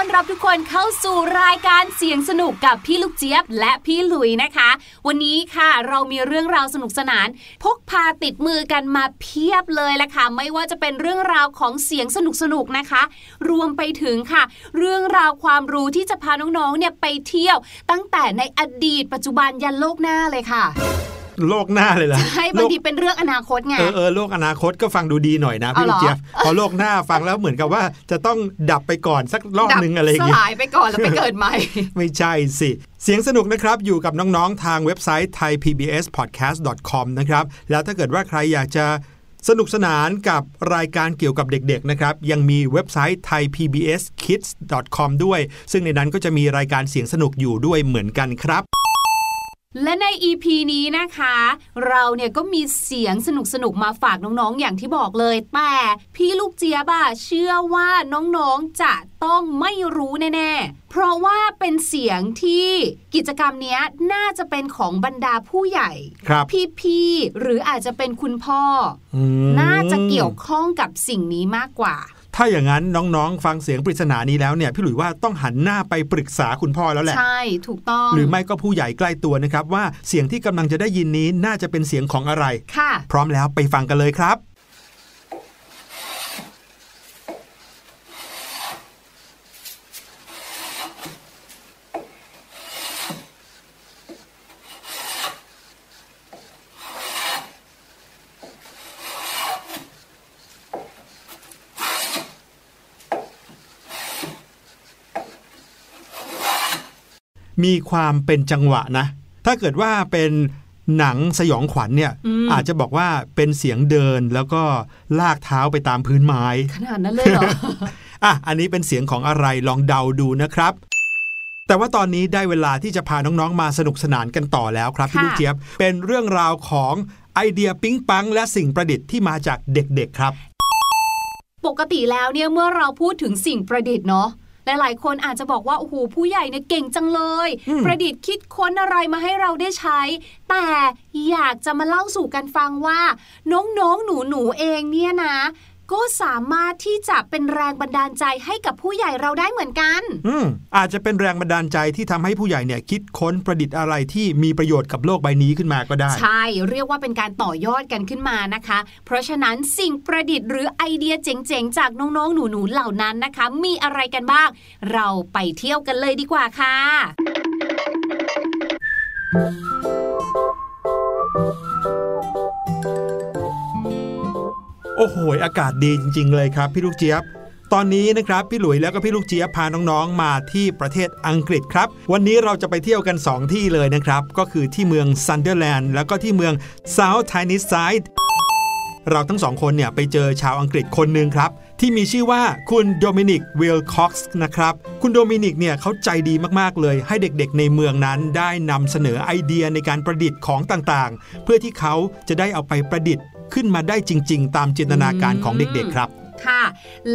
อนรับทุกคนเข้าสู่รายการเสียงสนุกกับพี่ลูกเจี๊ยบ และพี่หลุยนะคะ วันนี้ค่ะเรามีเรื่องราวสนุกสนาน พกพาติดมือกันมาเพียบเลยละค่ะ ไม่ว่าจะเป็นเรื่องราวของเสียงสนุกสนุกนะคะ รวมไปถึงค่ะ เรื่องราวความรู้ที่จะพาน้องๆเนี่ยไปเที่ยว ตั้งแต่ในอดีตปัจจุบันยันโลกหน้าเลยค่ะ โลกหน้าเลยล่ะใช่บางทีเป็นเรื่องอนาคตไงเออเออโลกอนาคตก็ฟังดูดีหน่อยนะพี่เอาเหรลูอกเจี๊ยบพอโลกหน้าฟังแล้วเหมือนกับว่าจะต้องดับไปก่อนสักรอบนึงอะไรอย่างสเงี้ยลายไปก่อนแล้วไปเกิดใหม่ ไม่ใช่สิเสียงสนุกนะครับ อยู่กับน้องๆ ทางเว็บไซต์ thaipbspodcast.com นะครับ แล้วถ้าเกิดว่าใครอยากจะสนุกสนานกับรายการเกี่ยวกับเด็กๆนะครับ ยังมีเว็บไซต์ thaipbskids.com ด้วย ซึ่งในนั้นก็จะมีรายการเสียงสนุกอยู่ด้วยเหมือนกันครับ และใน EP นี้นะคะ เราเนี่ยก็มีเสียงสนุกสนุกๆมาฝากน้องๆ อย่างที่บอกเลย แต่พี่ลูกเจี๊ยบอะเชื่อว่าน้องๆ จะต้องไม่รู้แน่ๆ เพราะว่าเป็นเสียงที่กิจกรรมเนี้ยน่าจะเป็นของบรรดาผู้ใหญ่ครับพี่ๆ หรืออาจจะเป็นคุณพ่ออืมน่าจะเกี่ยวข้องกับสิ่งนี้มากกว่า ถ้าอย่างนั้นน้องๆ ฟังเสียงปริศนานี้แล้วเนี่ยพี่หลุยว่าต้องหันหน้าไปปรึกษาคุณพ่อแล้วแหละ ใช่ ถูกต้อง หรือไม่ก็ผู้ใหญ่ใกล้ตัวนะครับว่าเสียงที่กำลังจะได้ยินนี้น่าจะเป็นเสียงของอะไร ค่ะ พร้อมแล้วไปฟังกันเลยครับ มีความเป็นจังหวะนะ ถ้าเกิดว่าเป็นหนังสยองขวัญเนี่ยอืมอาจจะบอกว่าเป็นเสียงเดินแล้วก็ลากเท้าไปตามพื้นไม้ ขนาดนั้นเลยเหรอ อะ อันนี้เป็นเสียงของอะไรลองเดาดูนะครับ แต่ว่าตอนนี้ได้เวลาที่จะพาน้องๆมาสนุกสนานกันต่อแล้วครับพี่ค่ะลูกเจี๊ยบ เป็นเรื่องราวของไอเดียปิ๊งปัง และสิ่งประดิษฐ์ที่มาจากเด็กๆครับ ปกติแล้วเนี่ยเมื่อเราพูดถึงสิ่งประดิษฐ์เนาะ หลาย ๆ คนอาจจะบอกว่าโอ้โหผู้ใหญ่เนี่ยเก่งจังเลยอืมประดิษฐ์คิดค้นอะไรมาให้เราได้ใช้ แต่อยากจะมาเล่าสู่กันฟังว่าน้องๆหนูๆเองเนี่ยนะ ก็สามารถที่จะเป็นแรงบันดาลใจให้กับผู้ใหญ่เราได้เหมือนกัน อืมอาจจะเป็นแรงบันดาลใจที่ทำให้ผู้ใหญ่เนี่ยคิดค้นประดิษฐ์อะไรที่มีประโยชน์กับโลกใบนี้ขึ้นมาก็ได้ ใช่ เรียกว่าเป็นการต่อยอดกันขึ้นมานะคะ เพราะฉะนั้นสิ่งประดิษฐ์หรือไอเดียเจ๋งๆ จากน้องๆ หนูๆ เหล่านั้นนะคะ มีอะไรกันบ้าง เราไปเที่ยวกันเลยดีกว่าค่ะ โอ้โหอากาศดีจริงๆเลยครับพี่ลูกเจี๊ยบ ตอนนี้นะครับพี่หลุยแล้วก็พี่ลูกเจี๊ยบพาน้องๆมาที่ประเทศอังกฤษครับ วันนี้เราจะไปเที่ยวกัน 2 ที่เลยนะครับ ก็คือที่เมืองซันเดอร์แลนด์แล้วก็ที่เมือง South Tyneside เราทั้งสองคนเนี่ยไปเจอชาวอังกฤษคนหนึ่งครับ ที่มีชื่อว่าคุณโดมินิกวิลค็อกซ์นะครับ คุณโดมินิกเนี่ยเขาใจดีมากๆเลย ให้เด็กๆในเมืองนั้นได้นำเสนอไอเดียในการประดิษฐ์ของต่างๆ เพื่อที่เขาจะได้เอาไปประดิษฐ์ ขึ้นมาได้จริง ๆ ตามจินตนาการของเด็กๆครับค่ะ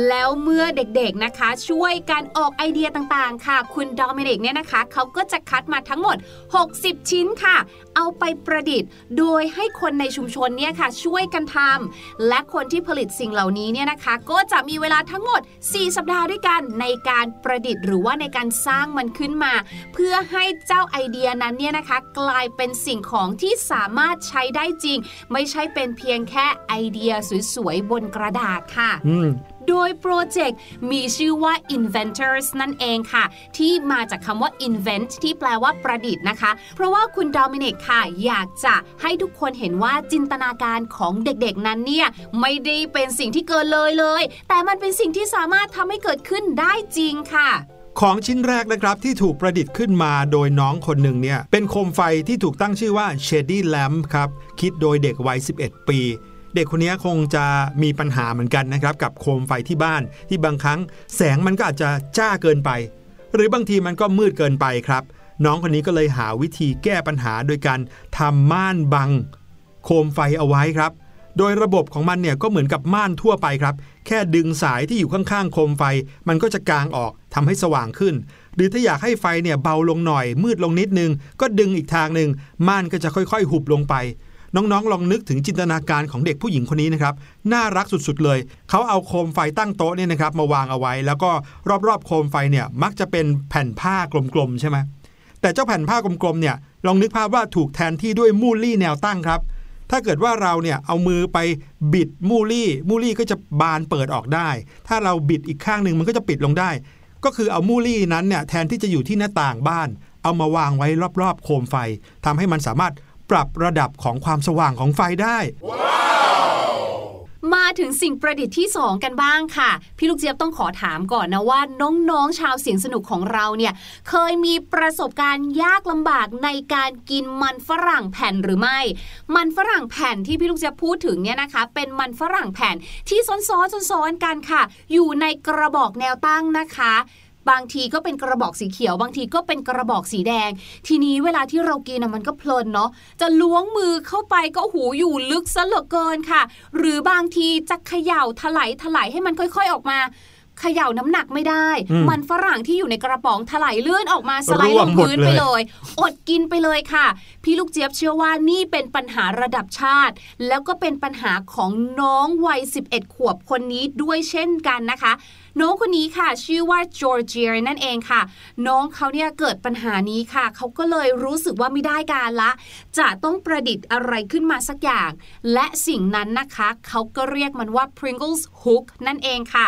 แล้วเมื่อเด็กๆนะคะ ช่วยกันออกไอเดียต่างๆ ค่ะ คุณดอมินิกเนี่ยนะคะ เขาก็จะคัดมาทั้งหมด 60 ชิ้นค่ะ เอาไปประดิษฐ์ โดยให้คนในชุมชนเนี่ยค่ะช่วยกันทำและคนที่ผลิตสิ่งเหล่านี้เนี่ยนะคะ ก็จะมีเวลาทั้งหมด 4 สัปดาห์ด้วยกันในการประดิษฐ์ หรือว่าในการสร้างมันขึ้นมา เพื่อให้เจ้าไอเดียนั้นเนี่ยนะคะ กลายเป็นสิ่งของที่สามารถใช้ได้จริง ไม่ใช่เป็นเพียงแค่ไอเดียสวยๆบนกระดาษค่ะอืม โดยโปรเจกต์มีชื่อว่า Inventors นั่นเองค่ะ ที่มาจากคำว่า invent ที่แปลว่าประดิษฐ์นะคะ เพราะว่าคุณโดมินิกค่ะ อยากจะให้ทุกคนเห็นว่าจินตนาการของเด็กๆนั้นเนี่ย ไม่ได้เป็นสิ่งที่เกินเลยเลย แต่มันเป็นสิ่งที่สามารถทำให้เกิดขึ้นได้จริงค่ะของชิ้นแรกนะครับที่ถูกประดิษฐ์ขึ้นมาโดยน้องคนหนึ่งเนี่ยเป็นโคมไฟที่ถูกตั้งชื่อว่า Shady Lamp ครับ คิดโดยเด็กวัย 11 ปี เด็กคนนี้คงจะมีปัญหาเหมือนกันนะครับ กับโคมไฟที่บ้านที่บางครั้งแสงมันก็อาจจะจ้าเกินไป หรือบางทีมันก็มืดเกินไปครับ น้องคนนี้ก็เลยหาวิธีแก้ปัญหาโดยการทำม่านบัง โคมไฟเอาไว้ครับ โดยระบบของมันเนี่ยก็เหมือนกับม่านทั่วไปครับ แค่ดึงสายที่อยู่ข้างๆโคมไฟ มันก็จะกางออกทำให้สว่างขึ้น หรือถ้าอยากให้ไฟเนี่ยเบาลงหน่อยมืดลงนิดนึง ก็ดึงอีกทางหนึ่งม่านก็จะค่อยๆ หุบลงไป น้องๆ ลองนึกถึงจินตนาการของเด็กผู้หญิงคนนี้นะครับ น่ารักสุดๆเลย เขาเอาโคมไฟตั้งโต๊ะเนี่ยนะครับมาวางเอาไว้ แล้วก็รอบๆ โคมไฟเนี่ยมักจะเป็นแผ่นผ้ากลมๆ ใช่ไหมแต่เจ้าแผ่นผ้ากลมๆ เนี่ยลองนึกภาพว่าถูกแทนที่ด้วยมูลลี่แนวตั้งครับ ถ้าเกิดว่าเราเนี่ยเอามือไปบิดมูลลี่ มูลลี่ก็จะบานเปิดออกได้ ถ้าเราบิดอีกข้างหนึ่งมันก็จะปิดลงได้ ก็คือเอามูลลี่นั้นเนี่ยแทนที่จะอยู่ที่หน้าต่างบ้าน เอามาวางไว้รอบๆ โคมไฟทำให้มันสามารถ ปรับระดับของความสว่างของไฟได้มาถึงสิ่งประดิษฐ์ที่ 2 กันบ้างค่ะ พี่ลูกเจี๊ยบต้องขอถามก่อนนะว่า น้องๆชาวเสียงสนุกของเราเนี่ย เคยมีประสบการณ์ยากลำบากในการกินมันฝรั่งแผ่นหรือไม่ มันฝรั่งแผ่นที่พี่ลูกเจี๊ยบพูดถึงเนี่ยนะคะ เป็นมันฝรั่งแผ่นที่ซ้อนๆซ้อนๆกันค่ะ อยู่ในกระบอกแนวตั้งนะคะ บางทีก็เป็นกระบอกสีเขียว บางทีก็เป็นกระบอกสีแดง ทีนี้เวลาที่เรากินน่ะมันก็เพลินเนาะจะล้วงมือเข้าไปก็หูอยู่ลึกซะเหลือเกินค่ะ หรือบางทีจะเขย่าถลายถลายให้มันค่อย ๆออกมาเขย่าน้ำหนักไม่ได้อืมมันฝรั่งที่อยู่ในกระป๋องถลายเลื่อนออกมาสไลด์ร่ลวงงหมดพื้นเลยไปเลย อดกินไปเลยค่ะ พี่ลูกเจี๊ยบเชื่อว่านี่เป็นปัญหาระดับชาติ แล้วก็เป็นปัญหาของน้องวัย 11 ขวบคนนี้ด้วยเช่นกันนะคะ น้องคนนี้ค่ะ ชื่อว่าจอร์เจียนั่นเองค่ะ น้องเขาเนี่ยเกิดปัญหานี้ค่ะเขาก็เลยรู้สึกว่าไม่ได้การละ จะต้องประดิษฐ์อะไรขึ้นมาสักอย่าง และสิ่งนั้นนะคะเขาก็เรียกมันว่า Pringles hook นั่นเองค่ะ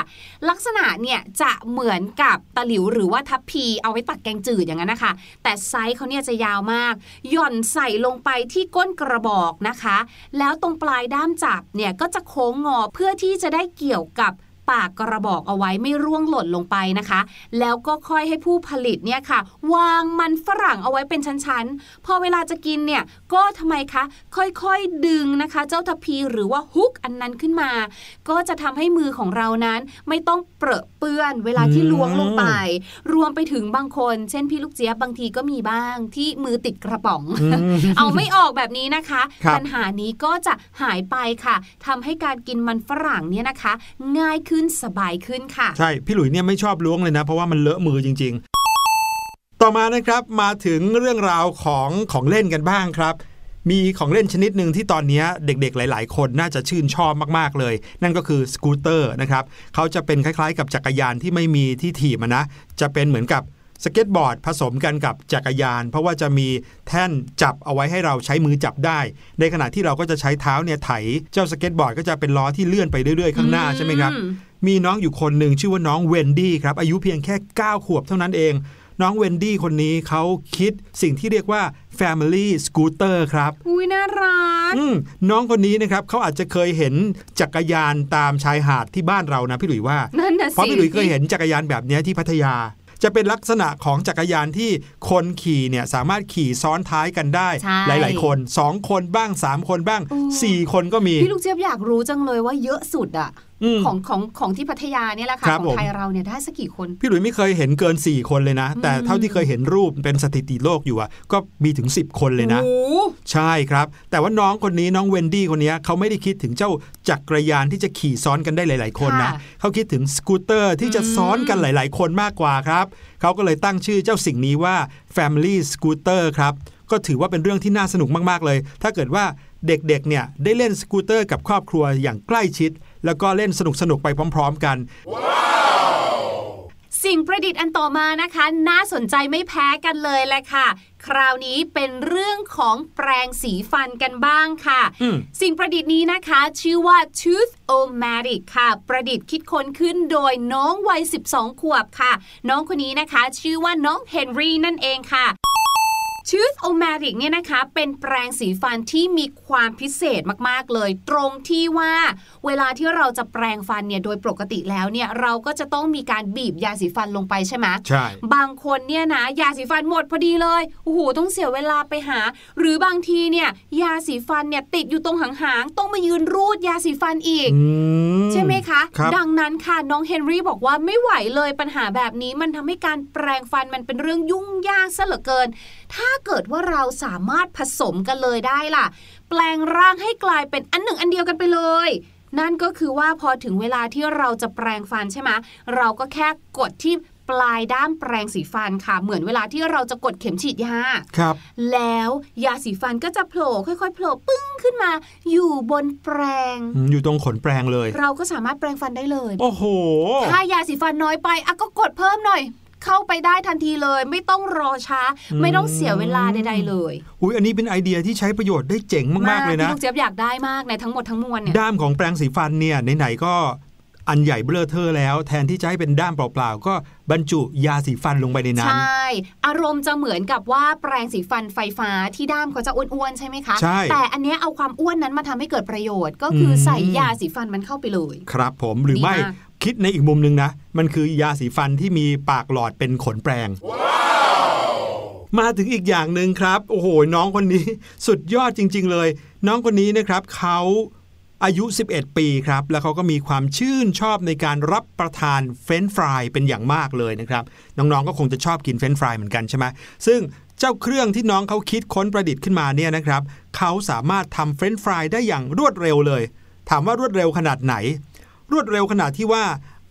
ลักษณะเนี่ยจะเหมือนกับตะหลิวหรือว่าทัพพีเอาไว้ตักแกงจืดอย่างนั้นนะคะ แต่ไซส์เขาเนี่ยจะยาวมาก หย่อนใส่ลงไปที่ก้นกระบอกนะคะ แล้วตรงปลายด้ามจับเนี่ยก็จะโค้งงอเพื่อที่จะได้เกี่ยวกับ ปากกระบอกเอาไว้ไม่ร่วงหล่นลงไปนะคะ แล้วก็ค่อยให้ผู้ผลิตเนี่ยค่ะ วางมันฝรั่งเอาไว้เป็นชั้นๆ พอเวลาจะกินเนี่ยก็ทำไมคะค่อยๆดึงนะคะ เจ้าทัพพีหรือว่าฮุกอันนั้นขึ้นมา ก็จะทำให้มือของเรานั้นไม่ต้องเปรอะเปื้อนเวลาที่ล้วงลงไป รวมไปถึงบางคน เช่นพี่ลูกเจี๊ยบบางทีก็มีบ้างที่มือติดกระป๋อง เอาไม่ออกแบบนี้นะคะครับปัญหานี้ก็จะหายไปค่ะทำให้การกินมันฝรั่งเนี่ยนะคะ ง่ายขึ้นสบายขึ้นค่ะ ใช่ พี่หลุยเนี่ยไม่ชอบล้วงเลยนะ เพราะว่ามันเลอะมือจริง ๆ ต่อมานะครับมาถึงเรื่องราวของของเล่นกันบ้างครับ มีของเล่นชนิดหนึ่งที่ตอนนี้เด็กๆ หลาย ๆ คนน่าจะชื่นชอบมากๆเลย นั่นก็คือสกูตเตอร์นะครับเขาจะเป็นคล้ายๆ กับจักรยานที่ไม่มีที่ถีบนะ จะเป็นเหมือนกับ สเก็ตบอร์ดผสมกันกับจักรยาน เพราะว่าจะมีแท่นจับเอาไว้ให้เราใช้มือจับได้ ในขณะที่เราก็จะใช้เท้าเนี่ยไถ เจ้าสเก็ตบอร์ดก็จะเป็นล้อที่เลื่อนไปเรื่อยๆข้างหน้าใช่ไหมครับอืมมีน้องอยู่คนหนึ่งชื่อว่าน้องเวนดี้ครับ อายุเพียงแค่ 9 ขวบเท่านั้นเอง น้องเวนดี้คนนี้เขาคิดสิ่งที่เรียกว่า Family Scooter ครับ อุ้ยน่ารักอืมน้องคนนี้นะครับเขาอาจจะเคยเห็นจักรยานตามชายหาดที่บ้านเรานะพี่หลุยว่านั่นน่ะสิเพราะพี่หลุยเคยเห็นจักรยานแบบเนี้ยที่พัทยา จะเป็นลักษณะของจักรยานที่คนขี่เนี่ยสามารถขี่ซ้อนท้ายกันได้ใช่หลาย ๆ คน 2 คนบ้าง 3 คนบ้างโอ้4คนก็มี พี่ลูกเจี๊ยบอยากรู้จังเลยว่าเยอะสุดอะอืม ของของของที่พัทยาเนี่ยแหละค่ะครับของผมไทยเราเนี่ยได้สักกี่คน พี่หลุยไม่เคยเห็นเกิน 4 คนเลยนะ แต่เท่าที่เคยเห็นรูปเป็นสถิติโลกอยู่อะก็มีถึง 10 คนเลยนะโอ้โหใช่ครับ แต่ว่าน้องคนนี้น้องเวนดี้คนนี้เขาไม่ได้คิดถึงเจ้าจักรยานที่จะขี่ซ้อนกันได้หลาย ๆ คนนะค่ะเขาคิดถึงสกูตเตอร์ที่จะซ้อนกันหลาย ๆ คนมากกว่าครับเขาก็เลยตั้งชื่อเจ้าสิ่งนี้ว่า Family Scooter ครับก็ถือว่าเป็นเรื่องที่น่าสนุกมาก ๆ เลย ถ้าเกิดว่าเด็กๆ เนี่ยได้เล่นสกูตเตอร์กับครอบครัวอย่างใกล้ชิด แล้วก็เล่นสนุกๆไปพร้อม ๆ กันสิ่งประดิษฐ์อันต่อมานะคะ น่าสนใจไม่แพ้กันเลยแหละค่ะ คราวนี้เป็นเรื่องของแปรงสีฟันกันบ้างค่ะอืมสิ่งประดิษฐ์นี้นะคะ ชื่อว่า Tooth-O-Matic ค่ะ ประดิษฐ์คิดค้นขึ้นโดยน้องวัย 12 ขวบค่ะ น้องคนนี้นะคะ ชื่อว่าน้องเฮนรี่นั่นเองค่ะ Tooth-O-Matic เนี่ยนะคะ เป็นแปรงสีฟันที่มีความพิเศษมากๆเลย ตรงที่ว่าเวลาที่เราจะแปรงฟันเนี่ยโดยปกติแล้วเนี่ยเราก็จะต้องมีการบีบยาสีฟันลงไปใช่ไหมใช่บางคนเนี่ยนะยาสีฟันหมดพอดีเลยโอ้โหต้องเสียเวลาไปหา หรือบางทีเนี่ยยาสีฟันเนี่ยติดอยู่ตรงหางๆต้องมายืนรูดยาสีฟันอีกอืใช่ไหมคะครับดังนั้นค่ะน้องเฮนรี่บอกว่าไม่ไหวเลยปัญหาแบบนี้มันทำให้การแปรงฟันมันเป็นเรื่องยุ่งยากซะเหลือเกินถ้าเกิดว่าเราสามารถผสมกันเลยได้ล่ะ แปลงร่างให้กลายเป็นอันหนึ่งอันเดียวกันไปเลย นั่นก็คือว่าพอถึงเวลาที่เราจะแปรงฟันใช่ไหมเราก็แค่กดที่ปลายด้ามแปรงสีฟันค่ะ เหมือนเวลาที่เราจะกดเข็มฉีดยา ครับ แล้วยาสีฟันก็จะโผล่ค่อยๆโผล่ปึ้งขึ้นมา อยู่บนแปรงอืมอยู่ตรงขนแปรงเลย เราก็สามารถแปรงฟันได้เลย โอ้โห ถ้ายาสีฟันน้อยไปอะก็กดเพิ่มหน่อย เข้าไปได้ทันทีเลย ไม่ต้องรอช้าอืมไม่ต้องเสียเวลาใดๆเลยอุ้ยอันนี้เป็นไอเดียที่ใช้ประโยชน์ได้เจ๋งมากๆเลยพี่นะลูกเจี๊ยบอยากได้มากในทั้งหมดทั้งมวลเนี่ยด้ามของแปรงสีฟันเนี่ยไหนๆก็ อันใหญ่เบ้อเทอแล้ว แทนที่จะให้เป็นด้ามเปล่าๆ ก็บรรจุยาสีฟันลงไปในนั้น ใช่ อารมณ์จะเหมือนกับว่าแปรงสีฟันไฟฟ้าที่ด้ามเขาจะอ้วนๆ ใช่ไหมคะ ใช่ แต่อันเนี้ยเอาความอ้วนนั้นมาทำให้เกิดประโยชน์ ก็คืออมใส่ยาสีฟันมันเข้าไปเลย ครับผมหรือไม่ดีมากคิดในอีกมุมหนึงนะ มันคือยาสีฟันที่มีปากหลอดเป็นขนแปรง มาถึงอีกอย่างหนึ่งครับ โอ้โห น้องคนนี้ สุดยอดจริง ๆ เลย น้องคนนี้นะครับเขา อายุ 11 ปีครับ แล้วเขาก็มีความชื่นชอบในการรับประทานเฟรนช์ฟรายเป็นอย่างมากเลยนะครับ น้องๆก็คงจะชอบกินเฟรนช์ฟรายเหมือนกันใช่ไหมซึ่งเจ้าเครื่องที่น้องเขาคิดค้นประดิษฐ์ขึ้นมาเนี่ยนะครับเขาสามารถทำเฟรนช์ฟรายได้อย่างรวดเร็วเลย ถามว่ารวดเร็วขนาดไหน รวดเร็วขนาดที่ว่า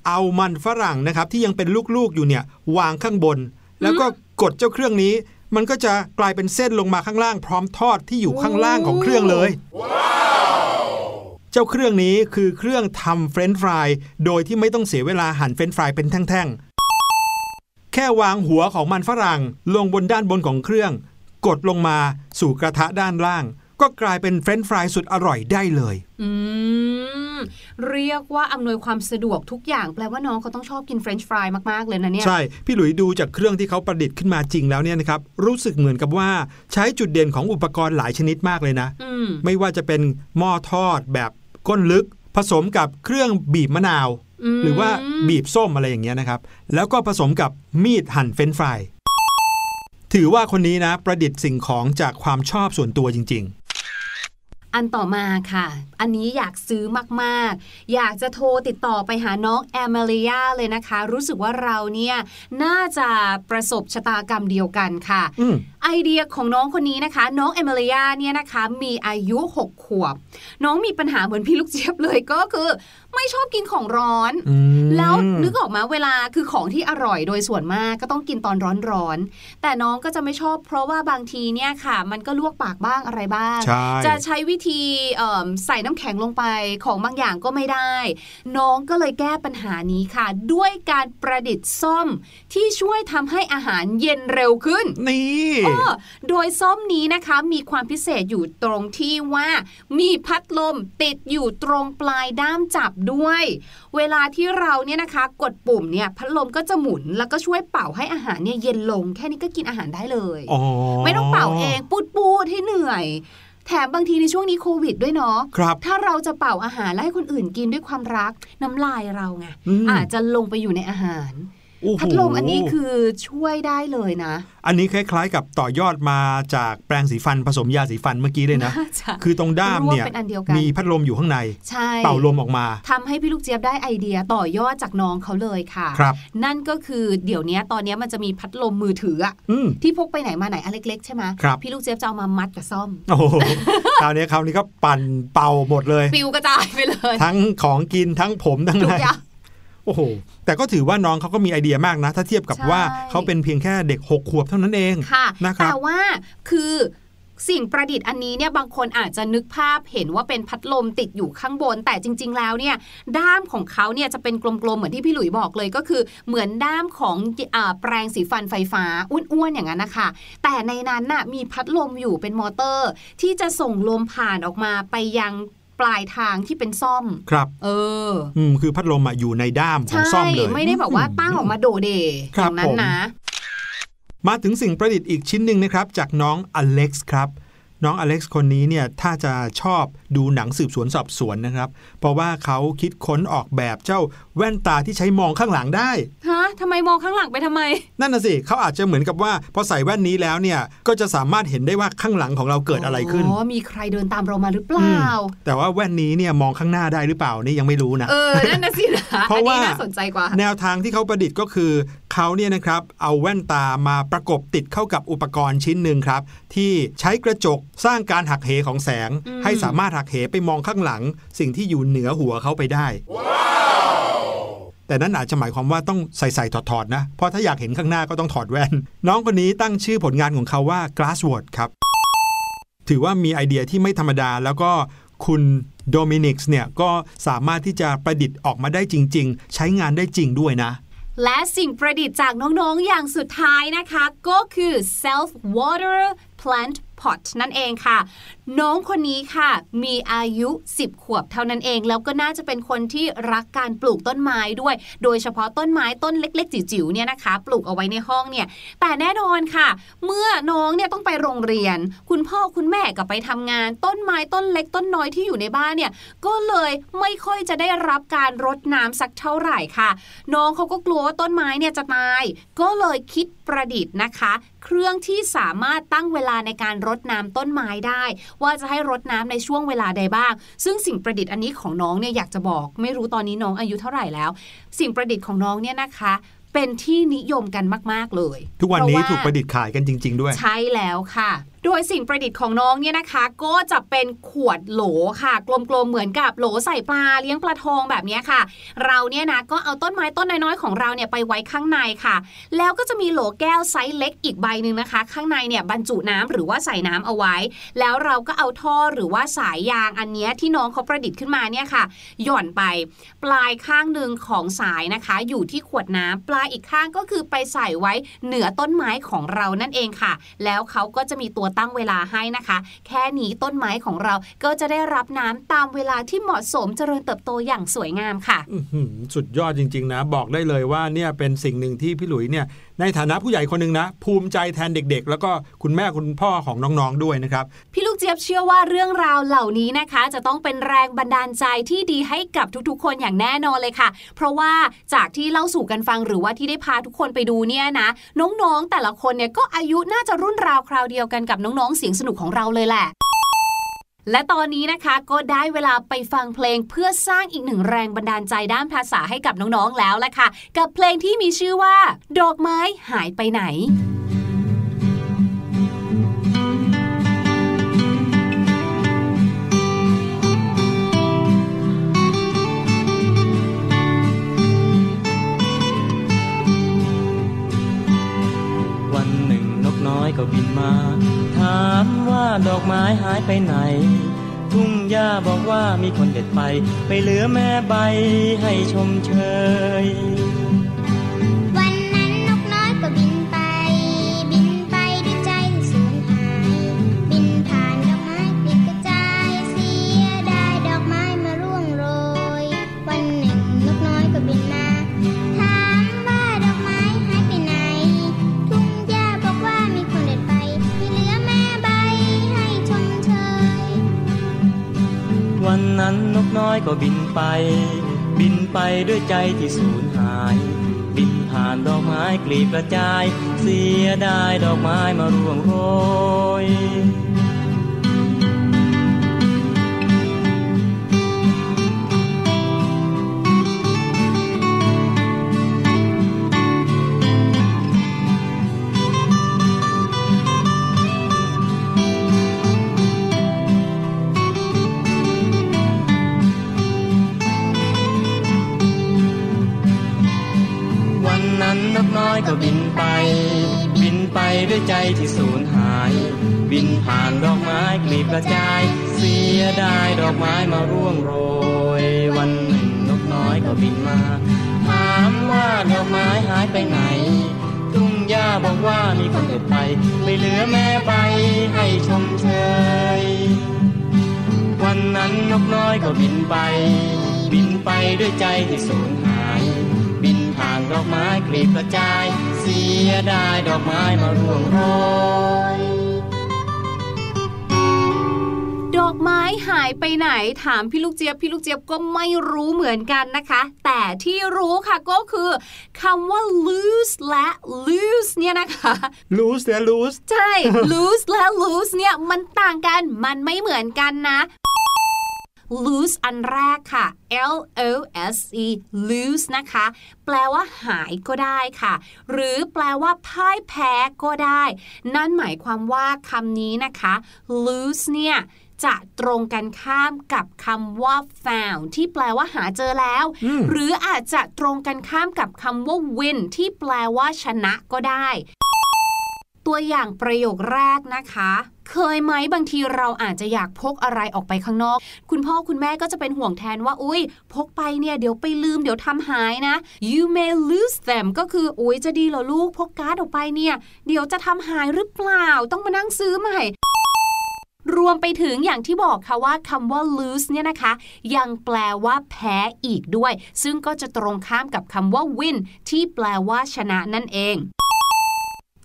เอามันฝรั่งนะครับที่ยังเป็นลูกๆอยู่เนี่ยวางข้างบน แล้วก็กดเจ้าเครื่องนี้ มันก็จะกลายเป็นเส้นลงมาข้างล่าง พร้อมทอดที่อยู่ข้างล่างของเครื่องเลยเจ้าเครื่องนี้คือเครื่องทำเฟรนช์ฟรายโดยที่ไม่ต้องเสียเวลาหั่นเฟรนช์ฟรายเป็นแท่งๆ แค่วางหัวของมันฝรั่งลงบนด้านบนของเครื่อง กดลงมาสู่กระทะด้านล่าง ก็กลายเป็นเฟรนช์ฟรายสุดอร่อยได้เลย อืม เรียกว่าอำนวยความสะดวกทุกอย่าง แปลว่าน้องเขาต้องชอบกินเฟรนช์ฟรายมาก ๆ เลยนะเนี่ย ใช่ พี่หลุยดูจากเครื่องที่เขาประดิษฐ์ขึ้นมาจริงแล้วเนี่ยนะครับ รู้สึกเหมือนกับว่าใช้จุดเด่นของอุปกรณ์หลายชนิดมากเลยนะอืมไม่ว่าจะเป็นหม้อทอดแบบ ก้นลึกผสมกับเครื่องบีบมะนาวมหรือว่าบีบส้มอะไรอย่างเงี้ยนะครับ แล้วก็ผสมกับมีดหั่นเฟรนช์ฟรายถือว่าคนนี้นะ ประดิษฐ์สิ่งของจากความชอบส่วนตัวจริงอันต่อมาค่ะ อันนี้อยากซื้อมากๆ อยากจะโทรติดต่อไปหาน้องแอมเมลียาเลยนะคะ รู้สึกว่าเราเนี่ย น่าจะประสบชะตากรรมเดียวกันค่ะๆอืม ไอเดียของน้องคนนี้นะคะ น้องเอมิเลียเนี่ยนะคะมีอายุ 6 ขวบ น้องมีปัญหาเหมือนพี่ลูกเจี๊ยบเลยก็คือ ไม่ชอบกินของร้อนอืมแล้วนึกออกมาเวลาคือของที่อร่อยโดยส่วนมากก็ต้องกินตอนร้อนๆแต่น้องก็จะไม่ชอบ เพราะว่าบางทีเนี่ยค่ะ มันก็ลวกปากบ้างอะไรบ้างใช่จะใช้วิธีเอิ่มใส่น้ำแข็งลงไปของบางอย่างก็ไม่ได้ น้องก็เลยแก้ปัญหานี้ค่ะ ด้วยการประดิษฐ์ส้มที่ช่วยทำให้อาหารเย็นเร็วขึ้นนี่เออโดยส้มนี้นะคะมีความพิเศษอยู่ตรงที่ว่ามีพัดลมติดอยู่ตรงปลายด้ามจับด้วย เวลาที่เราเนี่ยนะคะ กดปุ่มเนี่ยพัดลมก็จะหมุนแล้วก็ช่วยเป่าให้อาหารเนี่ยเย็นลง แค่นี้ก็กินอาหารได้เลยอ๋อไม่ต้องเป่าเองปูดปูดให้เหนื่อยแถมบางทีในช่วงนี้โควิดด้วยเนาะครับถ้าเราจะเป่าอาหารแล้วให้คนอื่นกินด้วยความรักน้ำลายเราไงอืมอาจจะลงไปอยู่ในอาหารโอ้โห พัดลมอันนี้คือช่วยได้เลยนะ อันนี้คล้ายๆ กับต่อยอดมาจากแปรงสีฟันผสมยาสีฟันเมื่อกี้เลยนะน่าจะคือตรงด้ามเนี่ยรวบเป็นอันเดียวกันมีพัดลมอยู่ข้างในใช่เป่าลมออกมาทำให้พี่ลูกเจี๊ยบได้ไอเดียต่อยอดจากน้องเขาเลยค่ะครับนั่นก็คือเดี๋ยวนี้ตอนนี้มันจะมีพัดลมมือถืออะอืมที่พกไปไหนมาไหนอันเล็กๆใช่ไหมครับพี่ลูกเจี๊ยบจะเอามามัดกับซ่อมโอ้โหคราวนี้คราวนี้ก็ปั่นเป่าหมดเลย ปิวกระจายไปเลย ทั้งของกินทั้งผมทั้งทุอะกไรอย่าง โอ้โห แต่ก็ถือว่าน้องเขาก็มีไอเดียมากนะ ถ้าเทียบกับใช่ว่าเขาเป็นเพียงแค่เด็กหกขวบเท่านั้นเองค่ะนะครับแต่ว่าคือสิ่งประดิษฐ์อันนี้เนี่ยบางคนอาจจะนึกภาพเห็นว่าเป็นพัดลมติดอยู่ข้างบน แต่จริง ๆ แล้วเนี่ยด้ามของเขาเนี่ยจะเป็นกลมๆเหมือนที่พี่หลุยบอกเลยก็คือ เหมือนด้ามของอาแปรงสีฟันไฟฟ้าอ้วนๆอย่างนั้นนะคะแต่ในนั้นน่ะมีพัดลมอยู่เป็นมอเตอร์ ที่จะส่งลมผ่านออกมาไปยัง ปลายทางที่เป็นซ่อม ครับ เออ อืม คือพัดลมอะอยู่ในด้ามของใช่ซ่อมเลย ไม่ได้แบบว่าตั้งออกมาโดเดคอรับย่างนั้นผมนะ มาถึงสิ่งประดิษฐ์อีกชิ้นหนึ่งนะครับ จากน้องอเล็กซ์ครับ น้องอเล็กซ์คนนี้เนี่ยถ้าจะชอบดูหนังสืบสวนสอบสวนนะครับ เพราะว่าเขาคิดค้นออกแบบเจ้าแว่นตาที่ใช้มองข้างหลังได้ฮะทำไมมองข้างหลังไปทำไม นั่นน่ะสิเขาอาจจะเหมือนกับว่าพอใส่แว่นนี้แล้วเนี่ยก็จะสามารถเห็นได้ว่าข้างหลังของเราเกิดอะไรขึ้นอ๋อมีใครเดินตามเรามาหรือเปอืล่ามแต่ว่าแว่นนี้เนี่ยมองข้างหน้าได้หรือเปล่านี่ยังไม่รู้นะเออนั่นนะสินะเพราะว่าอันนี้น่าสนใจกว่า แนวทางที่เขาประดิษฐ์ก็คือเขาเนี่ยนะครับเอาแว่นตามาประกบติดเข้ากับอุปกรณ์ชิ้นหนึ่งครับ ที่ใช้กระจกสร้างการหักเหของแสงอืมให้สามารถหักเหไปมองข้างหลัง สิ่งที่อยู่เหนือหัวเขาไปได้ แต่นั่นอาจจะหมายความว่าต้องใส่ใส่ถอดถอดๆนะ เพราะถ้าอยากเห็นข้างหน้าก็ต้องถอดแว่น น้องคนนี้ตั้งชื่อผลงานของเขาว่า Glassword ครับ ถือว่ามีไอเดียที่ไม่ธรรมดาแล้วก็คุณโดมินิกส์เนี่ยก็สามารถที่จะประดิษฐ์ออกมาได้จริง ๆ ใช้งานได้จริงด้วยนะ และสิ่งประดิษฐ์จากน้องๆอย่างสุดท้ายนะคะ ก็คือ self water plant pot นั่นเองค่ะ น้องคนนี้ค่ะ มีอายุ 10 ขวบเท่านั้นเอง แล้วก็น่าจะเป็นคนที่รักการปลูกต้นไม้ด้วย โดยเฉพาะต้นไม้ต้นเล็ก ๆ จิ๋วๆเนี่ยนะคะ ปลูกเอาไว้ในห้องเนี่ยแต่แน่นอนค่ะ เมื่อน้องเนี่ยต้องไปโรงเรียน คุณพ่อคุณแม่ก็ไปทำงาน ต้นไม้ต้นเล็กต้นน้อยที่อยู่ในบ้านเนี่ยก็เลยไม่ค่อยจะได้รับการรดน้ำสักเท่าไหร่ค่ะ น้องเขาก็กลัวว่าต้นไม้เนี่ยจะตาย ก็เลยคิดประดิษฐ์นะคะ เครื่องที่สามารถตั้งเวลาในการรดน้ำต้นไม้ได้ ว่าจะให้รดน้ำในช่วงเวลาใดบ้าง ซึ่งสิ่งประดิษฐ์อันนี้ของน้องเนี่ยอยากจะบอก ไม่รู้ตอนนี้น้องอายุเท่าไหร่แล้ว สิ่งประดิษฐ์ของน้องเนี่ยนะคะเป็นที่นิยมกันมาก ๆ เลย ทุกวันนี้เพราถูกประดิษฐ์ขายกันจริง ๆ ด้วย ใช่แล้วค่ะ โดยสิ่งประดิษฐ์ของน้องเนี่ยนะคะ ก็จะเป็นขวดโหลค่ะ กลมๆเหมือนกับโหลใส่ปลาเลี้ยงปลาทองแบบนี้ค่ะ เราเนี่ยนะก็เอาต้นไม้ต้นน้อยๆของเราเนี่ยไปไว้ข้างในค่ะ แล้วก็จะมีโหลแก้วไซส์เล็กอีกใบหนึ่งนะคะ ข้างในเนี่ยบรรจุน้ำหรือว่าใส่น้ำเอาไว้ แล้วเราก็เอาท่อหรือว่าสายยางอันนี้ที่น้องเขาประดิษฐ์ขึ้นมาเนี่ยค่ะ หย่อนไป ปลายข้างหนึ่งของสายนะคะ อยู่ที่ขวดน้ำปลายอีกข้างก็คือไปใส่ไว้เหนือต้นไม้ของเรานั่นเองค่ะ แล้วเขาก็จะมีตัวตั้งเวลาให้นะคะ แค่นี้ต้นไม้ของเราก็จะได้รับน้ำตามเวลาที่เหมาะสมเจริญเติบโตอย่างสวยงามค่ะสุดยอดจริง ๆ นะ บอกได้เลยว่าเนี่ยเป็นสิ่งหนึ่งที่พี่หลุยเนี่ยในฐานะผู้ใหญ่คนหนึ่งนะ ภูมิใจแทนเด็กๆ แล้วก็คุณแม่คุณพ่อของน้องๆด้วยนะครับ พี่ลูกเจี๊ยบเชื่อว่าเรื่องราวเหล่านี้นะคะ จะต้องเป็นแรงบันดาลใจที่ดีให้กับทุกๆ คนอย่างแน่นอนเลยค่ะ เพราะว่าจากที่เล่าสู่กันฟังหรือว่าที่ได้พาทุกคนไปดูเนี่ยนะ น้องๆแต่ละคนเนี่ยก็อายุน่าจะรุ่นราวคราวเดียวกันกับน้องๆเสียงสนุกของเราเลยแหละ และตอนนี้นะคะก็ได้เวลาไปฟังเพลงเพื่อสร้างอีกหนึ่งแรงบันดาลใจด้านภาษาให้กับน้องๆแล้วละค่ะ กับเพลงที่มีชื่อว่า ดอกไม้หายไปไหนวันหนึ่งนกน้อยก็บินมาามว่าดอกไม้หายไปไหน ทุ่งหญ้าบอกว่ามีคนเด็ดไป ไปเหลือแม่ใบให้ชมเชย นกน้อยก็บินไป บินไปด้วยใจที่สูญหาย บินผ่านดอกไม้กลีบกระจาย เสียได้ดอกไม้มาร่วงโรย ด้วยใจที่สูญหายบินผ่านดอกไม้กลีบกระจาย เสียได้ดอกไม้มาร่วงโรย วันหนึ่งนกน้อยก็บินมา ถามว่าดอกไม้หายไปไหน ทุ่งหญ้าบอกว่ามีคนเด็ดไป ไม่เหลือแม่ใบให้ชมเชย วันนั้นนกน้อยก็บินไป บินไปด้วยใจที่สูญหาย บินผ่านดอกไม้กลีบกระจาย สียได้ดอกไม้มาร่วงโรยดอกไม้หายไปไหนถามพี่ลูกเจี๊ยบพี่ลูกเจี๊ยบก็ไม่รู้เหมือนกันนะคะ แต่ที่รู้ค่ะก็คือคำว่า lose และ lose เนี่ยนะคะ lose และ lose ใช่ lose และ lose เนี่ยมันต่างกันมันไม่เหมือนกันนะ lose อันแรกค่ะ L O S E lose นะคะ แปลว่าหายก็ได้ค่ะ หรือแปลว่าพ่ายแพ้ก็ได้ นั่นหมายความว่าคำนี้นะคะ lose เนี่ยจะตรงกันข้ามกับคำว่า found ที่แปลว่าหาเจอแล้วอืมหรืออาจจะตรงกันข้ามกับคำว่า win ที่แปลว่าชนะก็ได้ ตัวอย่างประโยคแรกนะคะ เคยไหมบางทีเราอาจจะอยากพกอะไรออกไปข้างนอก คุณพ่อคุณแม่ก็จะเป็นห่วงแทนว่าอุ้ยพกไปเนี่ยเดี๋ยวไปลืมเดี๋ยวทำหายนะ you may lose them ก็คืออุ้ยจะดีเหรอลูกพกการ์ดออกไปเนี่ย เดี๋ยวจะทำหายหรือเปล่า ต้องมานั่งซื้อใหม่รวมไปถึงอย่างที่บอกค่ะว่าคำว่า lose เนี่ยนะคะ ยังแปลว่าแพ้อีกด้วย ซึ่งก็จะตรงข้ามกับคำว่า win ที่แปลว่าชนะนั่นเอง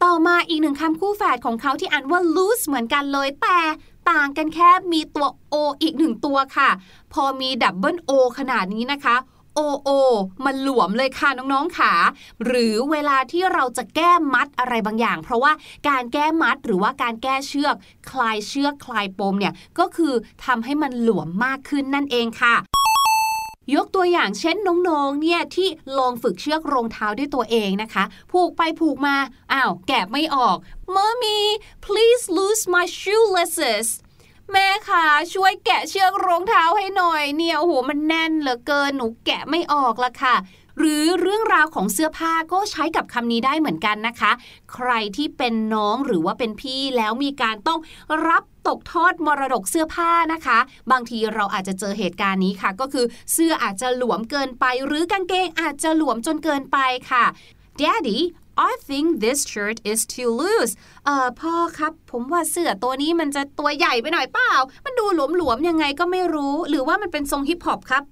ต่อมาอีกหนึ่งคำคู่แฝดของเขาที่อ่านว่า loose เหมือนกันเลยแต่ต่างกันแค่มีตัว o อีกหนึ่งตัวค่ะ พอมีดับเบิล o ขนาดนี้นะคะโอโอมันหลวมเลยค่ะน้องๆขาหรือเวลาที่เราจะแก้มัดอะไรบางอย่าง เพราะว่าการแก้มัดหรือว่าการแก้เชือก คลายเชือกคลายปมเนี่ยก็คือทำให้มันหลวมมากขึ้นนั่นเองค่ะ ยกตัวอย่างเช่นน้องๆ เนี่ยที่ลองฝึกเชือกรองเท้าด้วยตัวเองนะคะ ผูกไปผูกมา อ้าว แกะไม่ออก Mommy please lose my shoelaces แม่คะช่วยแกะเชือกรองเท้าให้หน่อย เนี่ยโอ้โหมันแน่นเหลือเกินหนูแกะไม่ออกละค่ะ หรือเรื่องราวของเสื้อผ้าก็ใช้กับคำนี้ได้เหมือนกันนะคะ ใครที่เป็นน้องหรือว่าเป็นพี่แล้วมีการต้องรับตกทอดมรดกเสื้อผ้านะคะ บางทีเราอาจจะเจอเหตุการณ์นี้ค่ะ ก็คือเสื้ออาจจะหลวมเกินไป หรือกางเกงอาจจะหลวมจนเกินไปค่ะ Daddy I think this shirt is too loose เอ่อพ่อครับ ผมว่าเสื้อตัวนี้มันจะตัวใหญ่ไปหน่อยเปล่า มันดูหลวมๆยังไงก็ไม่รู้ หรือว่ามันเป็นทรงฮิปฮอปครับ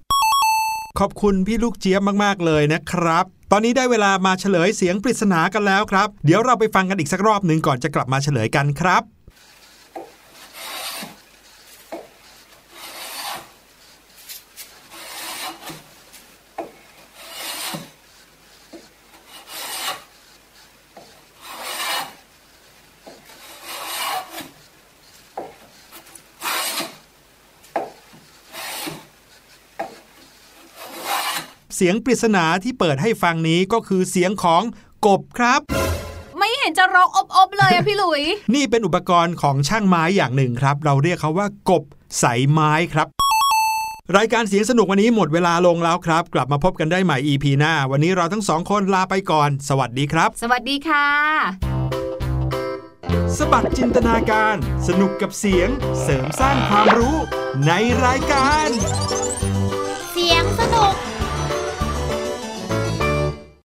ขอบคุณพี่ลูกเจี๊ยบมาก ๆ เลยนะครับ ตอนนี้ได้เวลามาเฉลยเสียงปริศนากันแล้วครับ เดี๋ยวเราไปฟังกันอีกสักรอบหนึ่งก่อนจะกลับมาเฉลยกันครับ เสียงปริศนาที่เปิดให้ฟังนี้ก็คือเสียงของกบครับ ไม่เห็นจะร้องอบๆเลยอะพี่หลุย นี่เป็นอุปกรณ์ของช่างไม้อย่างหนึ่งครับ เราเรียกเขาว่ากบใสไม้ครับ รายการเสียงสนุกวันนี้หมดเวลาลงแล้วครับ กลับมาพบกันได้ใหม่ EP หน้า วันนี้เราทั้งสองคนลาไปก่อน สวัสดีครับ สวัสดีค่ะ สบัดจินตนาการ สนุกกับเสียง เสริมสร้างความรู้ในรายการ